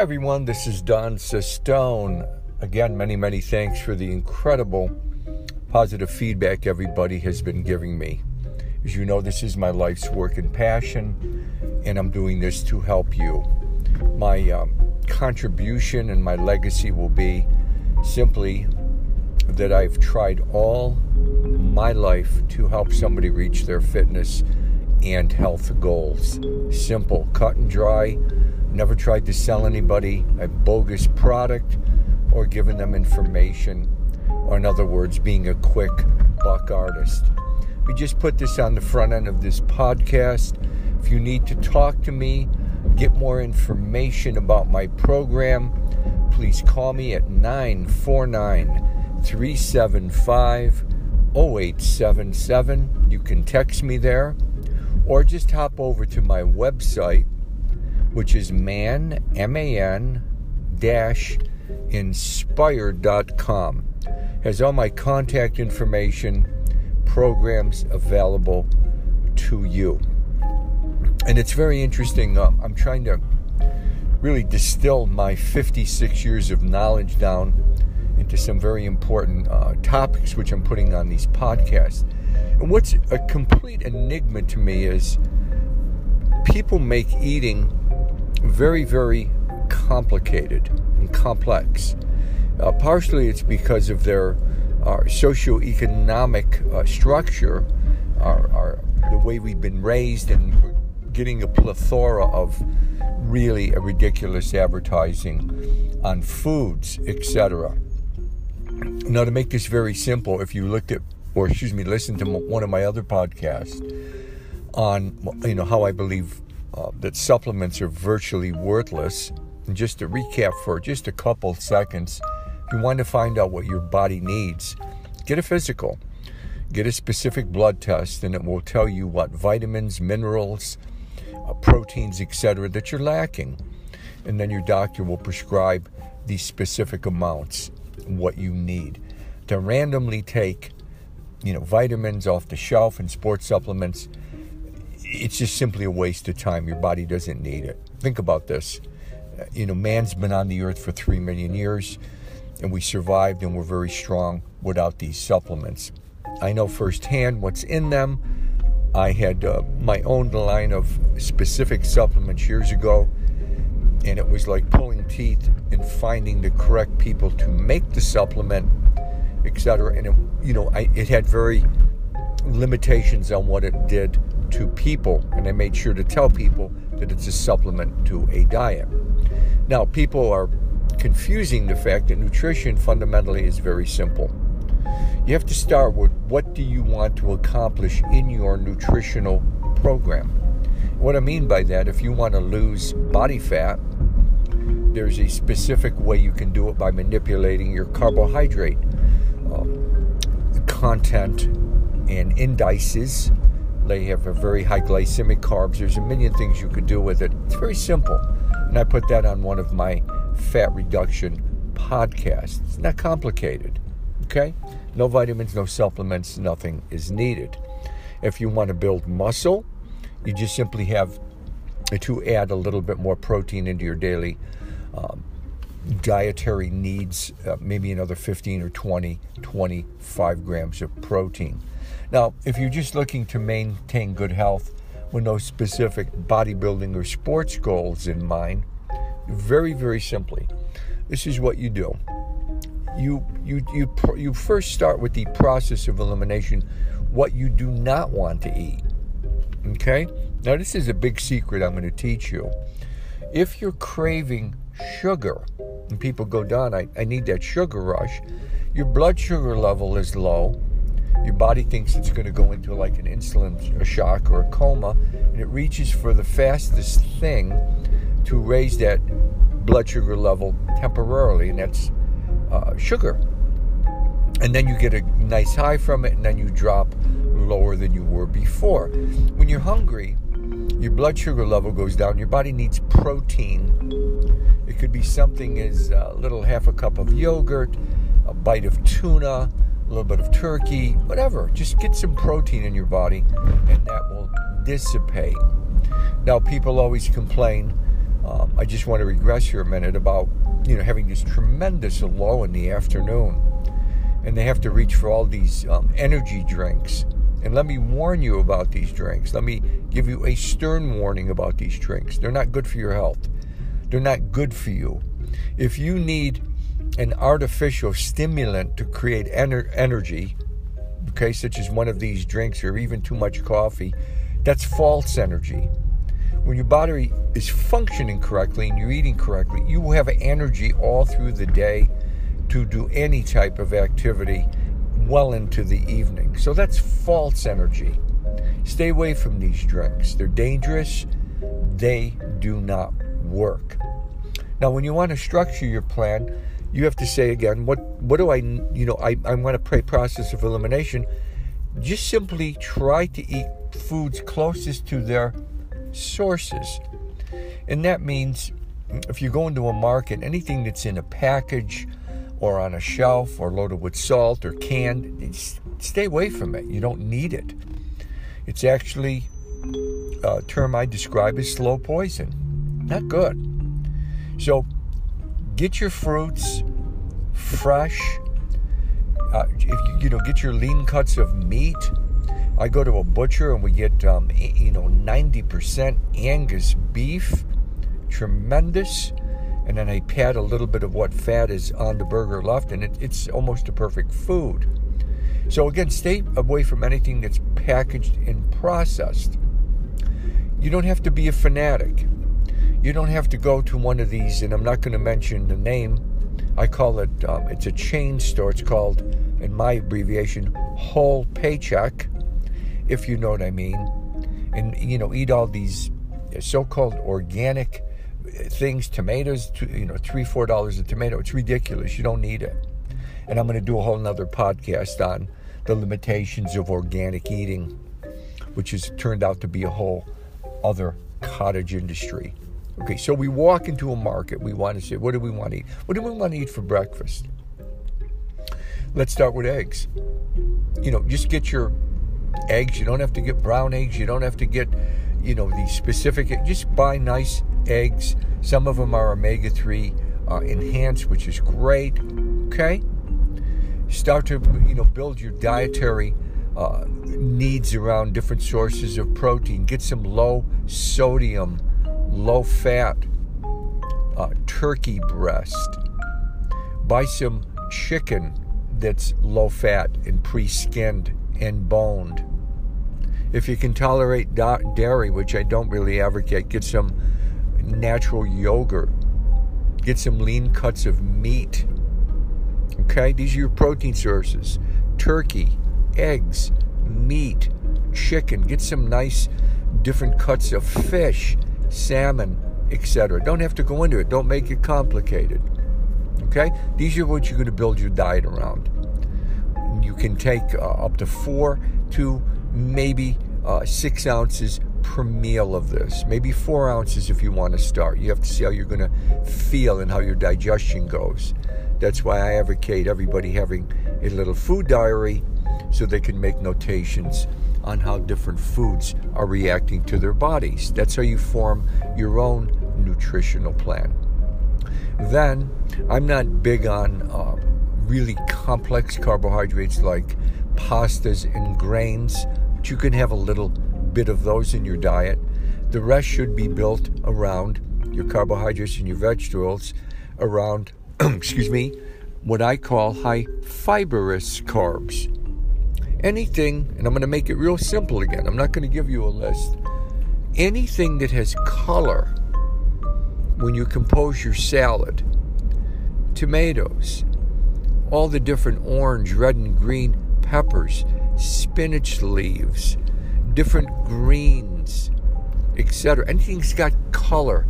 everyone, this is Don Sistone. Again, many, many thanks for the incredible positive feedback everybody has been giving me. As you know, this is my life's work and passion, and I'm doing this to help you. My um, contribution and my legacy will be simply that I've tried all my life to help somebody reach their fitness and health goals. Simple, cut and dry. Never tried to sell anybody a bogus product or giving them information, or in other words, being a quick buck artist. We just put this on the front end of this podcast. If you need to talk to me, get more information about my program, please call me at 949 375 0877. You can text me there or just hop over to my website, which is man, M-A-N, dash, inspired.com. Has all my contact information, programs available to you. And it's very interesting. Uh, I'm trying to really distill my 56 years of knowledge down into some very important uh, topics which I'm putting on these podcasts. And what's a complete enigma to me is people make eating very, very complicated and complex. Uh, partially it's because of their uh, socioeconomic uh, structure, our, our, the way we've been raised, and getting a plethora of really ridiculous advertising on foods, etc. Now, to make this very simple, if you looked at, or excuse me, listen to one of my other podcasts on, you know, how I believe uh, that supplements are virtually worthless. And just to recap for just a couple seconds, if you want to find out what your body needs, get a physical, get a specific blood test, and it will tell you what vitamins, minerals, uh, proteins, etc., that you're lacking. And then your doctor will prescribe these specific amounts what you need. To randomly take, you know, vitamins off the shelf and sports supplements, it's just simply a waste of time. Your body doesn't need it. Think about this. Uh, you know, man's been on the earth for three million years, and we survived and we're very strong without these supplements. I know firsthand what's in them. I had uh, my own line of specific supplements years ago and it was like pulling teeth and finding the correct people to make the supplement, etc. And it, you know, I, it had very limitations on what it did to people, and I made sure to tell people that it's a supplement to a diet. Now, people are confusing the fact that nutrition fundamentally is very simple. You have to start with what do you want to accomplish in your nutritional program. What I mean by that, if you want to lose body fat, there's a specific way you can do it by manipulating your carbohydrate um, content and indices. They have a very high glycemic carbs. There's a million things you could do with it. It's very simple. And I put that on one of my fat reduction podcasts. It's not complicated. Okay? No vitamins, no supplements, nothing is needed. If you want to build muscle, you just simply have to add a little bit more protein into your daily um, dietary needs, uh, maybe another 15 or 20, 25 grams of protein. Now, if you're just looking to maintain good health with no specific bodybuilding or sports goals in mind, very, very simply, this is what you do. You, you, you, you first start with the process of elimination, what you do not want to eat. Okay? Now, this is a big secret I'm going to teach you. If you're craving sugar, and people go down, I, I need that sugar rush, your blood sugar level is low. Your body thinks it's going to go into like an insulin shock or a coma, and it reaches for the fastest thing to raise that blood sugar level temporarily, and that's uh, sugar. And then you get a nice high from it, and then you drop lower than you were before. When you're hungry, your blood sugar level goes down. Your body needs protein. It could be something as a little half a cup of yogurt, a bite of tuna, little bit of turkey, whatever. Just get some protein in your body, and that will dissipate. Now, people always complain Um, I just want to regress here a minute about you know having this tremendous low in the afternoon, and they have to reach for all these um, energy drinks. And let me warn you about these drinks. Let me give you a stern warning about these drinks. They're not good for your health. They're not good for you. If you need an artificial stimulant to create ener- energy, okay, such as one of these drinks or even too much coffee, that's false energy. When your body is functioning correctly and you're eating correctly, you will have energy all through the day to do any type of activity well into the evening. So that's false energy. Stay away from these drinks. They're dangerous. They do not work. Now, when you want to structure your plan, you have to say again, what what do I you know I, I want to pray process of elimination. Just simply try to eat foods closest to their sources. And that means if you go into a market, anything that's in a package or on a shelf or loaded with salt or canned, stay away from it. You don't need it. It's actually a term I describe as slow poison. Not good. So get your fruits fresh. Uh, if you, you know, get your lean cuts of meat. I go to a butcher and we get um, you know 90% Angus beef, tremendous, and then I pat a little bit of what fat is on the burger left, and it, it's almost a perfect food. So again, stay away from anything that's packaged and processed. You don't have to be a fanatic. You don't have to go to one of these, and I'm not going to mention the name. I call it, um, it's a chain store. It's called, in my abbreviation, Whole Paycheck, if you know what I mean. And, you know, eat all these so called organic things, tomatoes, you know, three, four dollars a tomato. It's ridiculous. You don't need it. And I'm going to do a whole nother podcast on the limitations of organic eating, which has turned out to be a whole other cottage industry. Okay, so we walk into a market. We want to say, what do we want to eat? What do we want to eat for breakfast? Let's start with eggs. You know, just get your eggs. You don't have to get brown eggs. You don't have to get, you know, the specific. Just buy nice eggs. Some of them are omega 3 uh, enhanced, which is great. Okay? Start to, you know, build your dietary uh, needs around different sources of protein. Get some low sodium low fat uh, turkey breast. Buy some chicken that's low fat and pre skinned and boned. If you can tolerate dairy, which I don't really advocate, get some natural yogurt. Get some lean cuts of meat. Okay, these are your protein sources turkey, eggs, meat, chicken. Get some nice different cuts of fish salmon, etc. Don't have to go into it. Don't make it complicated. Okay? These are what you're going to build your diet around. You can take uh, up to four to maybe uh, six ounces per meal of this. Maybe four ounces if you want to start. You have to see how you're going to feel and how your digestion goes. That's why I advocate everybody having a little food diary so they can make notations on how different foods are reacting to their bodies. That's how you form your own nutritional plan. Then, I'm not big on uh, really complex carbohydrates like pastas and grains, but you can have a little bit of those in your diet. The rest should be built around your carbohydrates and your vegetables, around, excuse me, what I call high fibrous carbs anything, and I'm going to make it real simple again. I'm not going to give you a list. Anything that has color when you compose your salad, tomatoes, all the different orange, red, and green peppers, spinach leaves, different greens, etc. Anything's got color.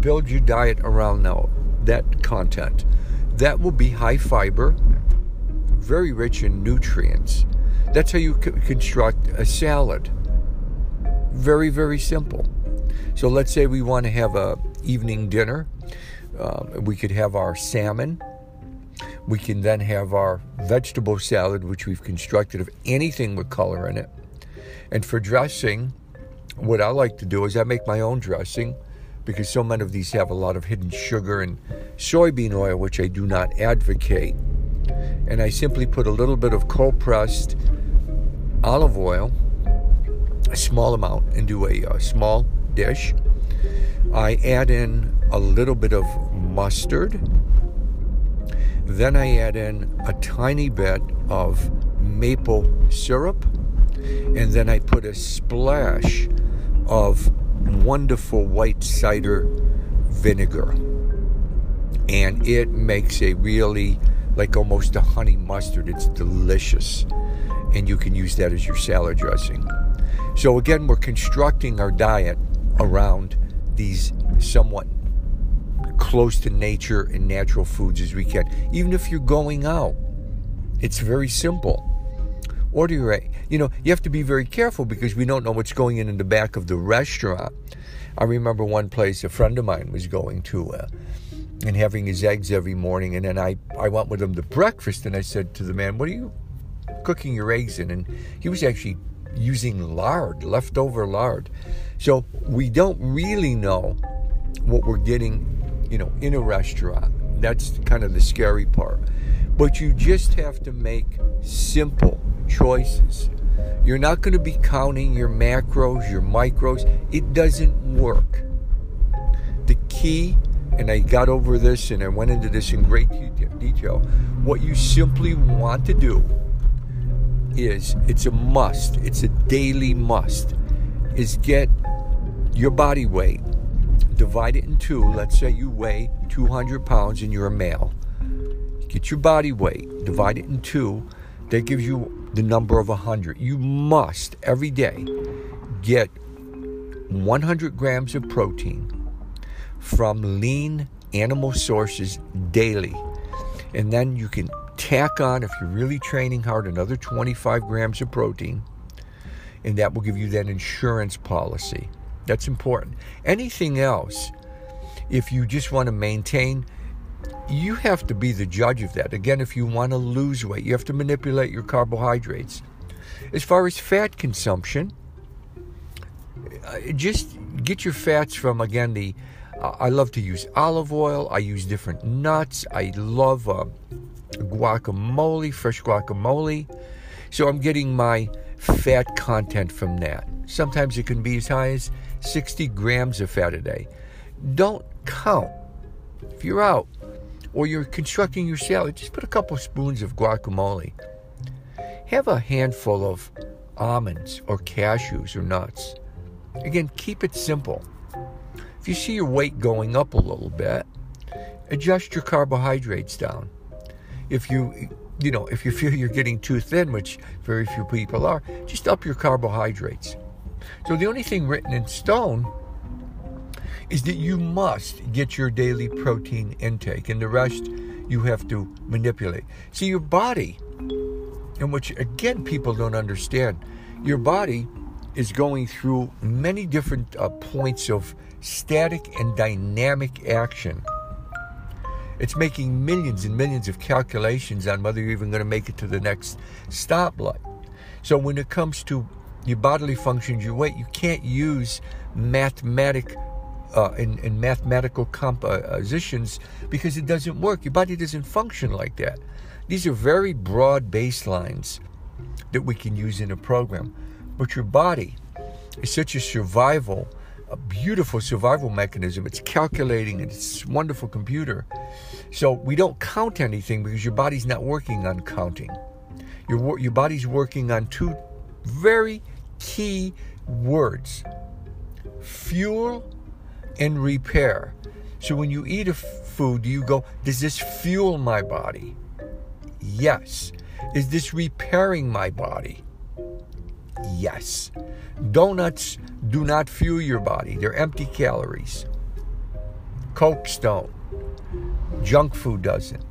Build your diet around now, that content. That will be high fiber, very rich in nutrients that's how you construct a salad. Very, very simple. So let's say we want to have a evening dinner. Um, we could have our salmon. We can then have our vegetable salad, which we've constructed of anything with color in it. And for dressing, what I like to do is I make my own dressing because so many of these have a lot of hidden sugar and soybean oil, which I do not advocate. And I simply put a little bit of cold pressed olive oil, a small amount, into a, a small dish. I add in a little bit of mustard. Then I add in a tiny bit of maple syrup. And then I put a splash of wonderful white cider vinegar. And it makes a really, like almost a honey mustard. It's delicious. And you can use that as your salad dressing. So, again, we're constructing our diet around these somewhat close to nature and natural foods as we can. Even if you're going out, it's very simple. Order your, you know, you have to be very careful because we don't know what's going in in the back of the restaurant. I remember one place a friend of mine was going to uh, and having his eggs every morning, and then I, I went with him to breakfast, and I said to the man, "What are you cooking your eggs in?" And he was actually using lard, leftover lard. So we don't really know what we're getting, you know, in a restaurant. That's kind of the scary part. But you just have to make simple choices. You're not going to be counting your macros, your micros. It doesn't work. The key, and I got over this and I went into this in great detail, what you simply want to do is it's a must, it's a daily must, is get your body weight, divide it in two. Let's say you weigh 200 pounds and you're a male. Get your body weight, divide it in two. That gives you the number of 100. You must every day get 100 grams of protein from lean animal sources daily. And then you can tack on, if you're really training hard, another 25 grams of protein. And that will give you that insurance policy. That's important. Anything else, if you just want to maintain, you have to be the judge of that. Again, if you want to lose weight, you have to manipulate your carbohydrates. As far as fat consumption, uh, just get your fats from, again, the. Uh, I love to use olive oil. I use different nuts. I love uh, guacamole, fresh guacamole. So I'm getting my fat content from that. Sometimes it can be as high as 60 grams of fat a day. Don't count. If you're out or you're constructing your salad, just put a couple spoons of guacamole. Have a handful of almonds or cashews or nuts. Again, keep it simple. If you see your weight going up a little bit, adjust your carbohydrates down. If you you know, if you feel you're getting too thin, which very few people are, just up your carbohydrates. So the only thing written in stone is that you must get your daily protein intake, and the rest you have to manipulate. See, your body, and which again people don't understand, your body is going through many different uh, points of static and dynamic action. It's making millions and millions of calculations on whether you're even going to make it to the next stoplight. So when it comes to your bodily functions, your weight, you can't use mathematic uh, in, in mathematical compositions because it doesn't work. Your body doesn't function like that. These are very broad baselines that we can use in a program. But your body is such a survival, a beautiful survival mechanism. It's calculating and it's a wonderful computer. So we don't count anything because your body's not working on counting. Your, your body's working on two very key words fuel and repair. So when you eat a food, do you go, does this fuel my body? Yes. Is this repairing my body? Yes. Donuts do not fuel your body, they're empty calories. Coke stone. Junk food doesn't.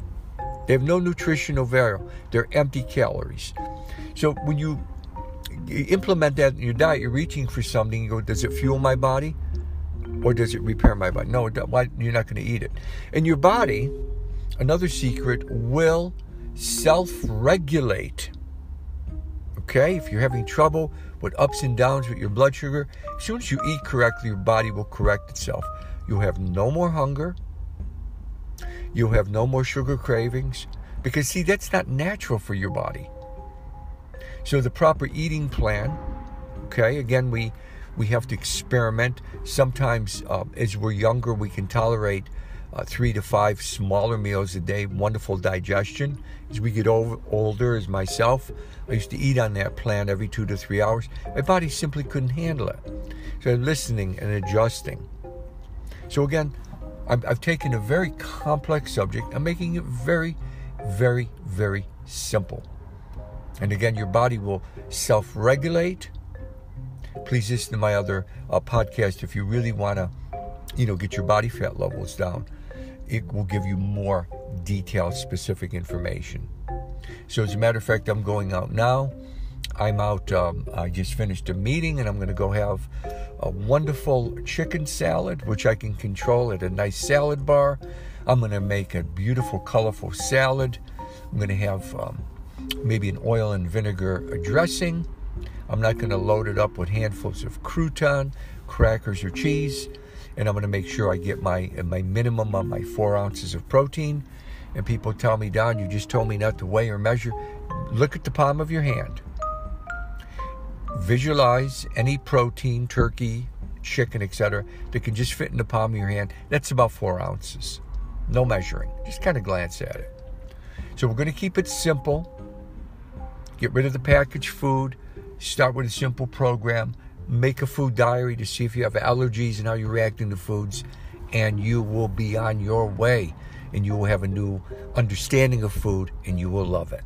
They have no nutritional value, they're empty calories. So when you implement that in your diet, you're reaching for something, you go, does it fuel my body? Or does it repair my body? No, why, you're not going to eat it. And your body, another secret, will self regulate. Okay? If you're having trouble with ups and downs with your blood sugar, as soon as you eat correctly, your body will correct itself. You'll have no more hunger. You'll have no more sugar cravings. Because, see, that's not natural for your body. So, the proper eating plan, okay, again, we, we have to experiment. Sometimes, uh, as we're younger, we can tolerate uh, three to five smaller meals a day, wonderful digestion. As we get over, older, as myself, I used to eat on that plan every two to three hours. My body simply couldn't handle it. So I'm listening and adjusting. So again, i have taken a very complex subject. I'm making it very, very, very simple. And again, your body will self regulate. Please listen to my other uh, podcast if you really want to, you know, get your body fat levels down it will give you more detailed, specific information. So, as a matter of fact, I'm going out now. I'm out, um, I just finished a meeting and I'm going to go have a wonderful chicken salad, which I can control at a nice salad bar. I'm going to make a beautiful, colorful salad. I'm going to have um, maybe an oil and vinegar dressing. I'm not going to load it up with handfuls of crouton, crackers, or cheese and I'm going to make sure I get my my minimum of my four ounces of protein. And people tell me, Don, you just told me not to weigh or measure. Look at the palm of your hand. Visualize any protein, turkey, chicken, etc., that can just fit in the palm of your hand. That's about four ounces. No measuring. Just kind of glance at it. So we're going to keep it simple. Get rid of the packaged food. Start with a simple program make a food diary to see if you have allergies and how you're reacting to foods, and you will be on your way and you will have a new understanding of food and you will love it.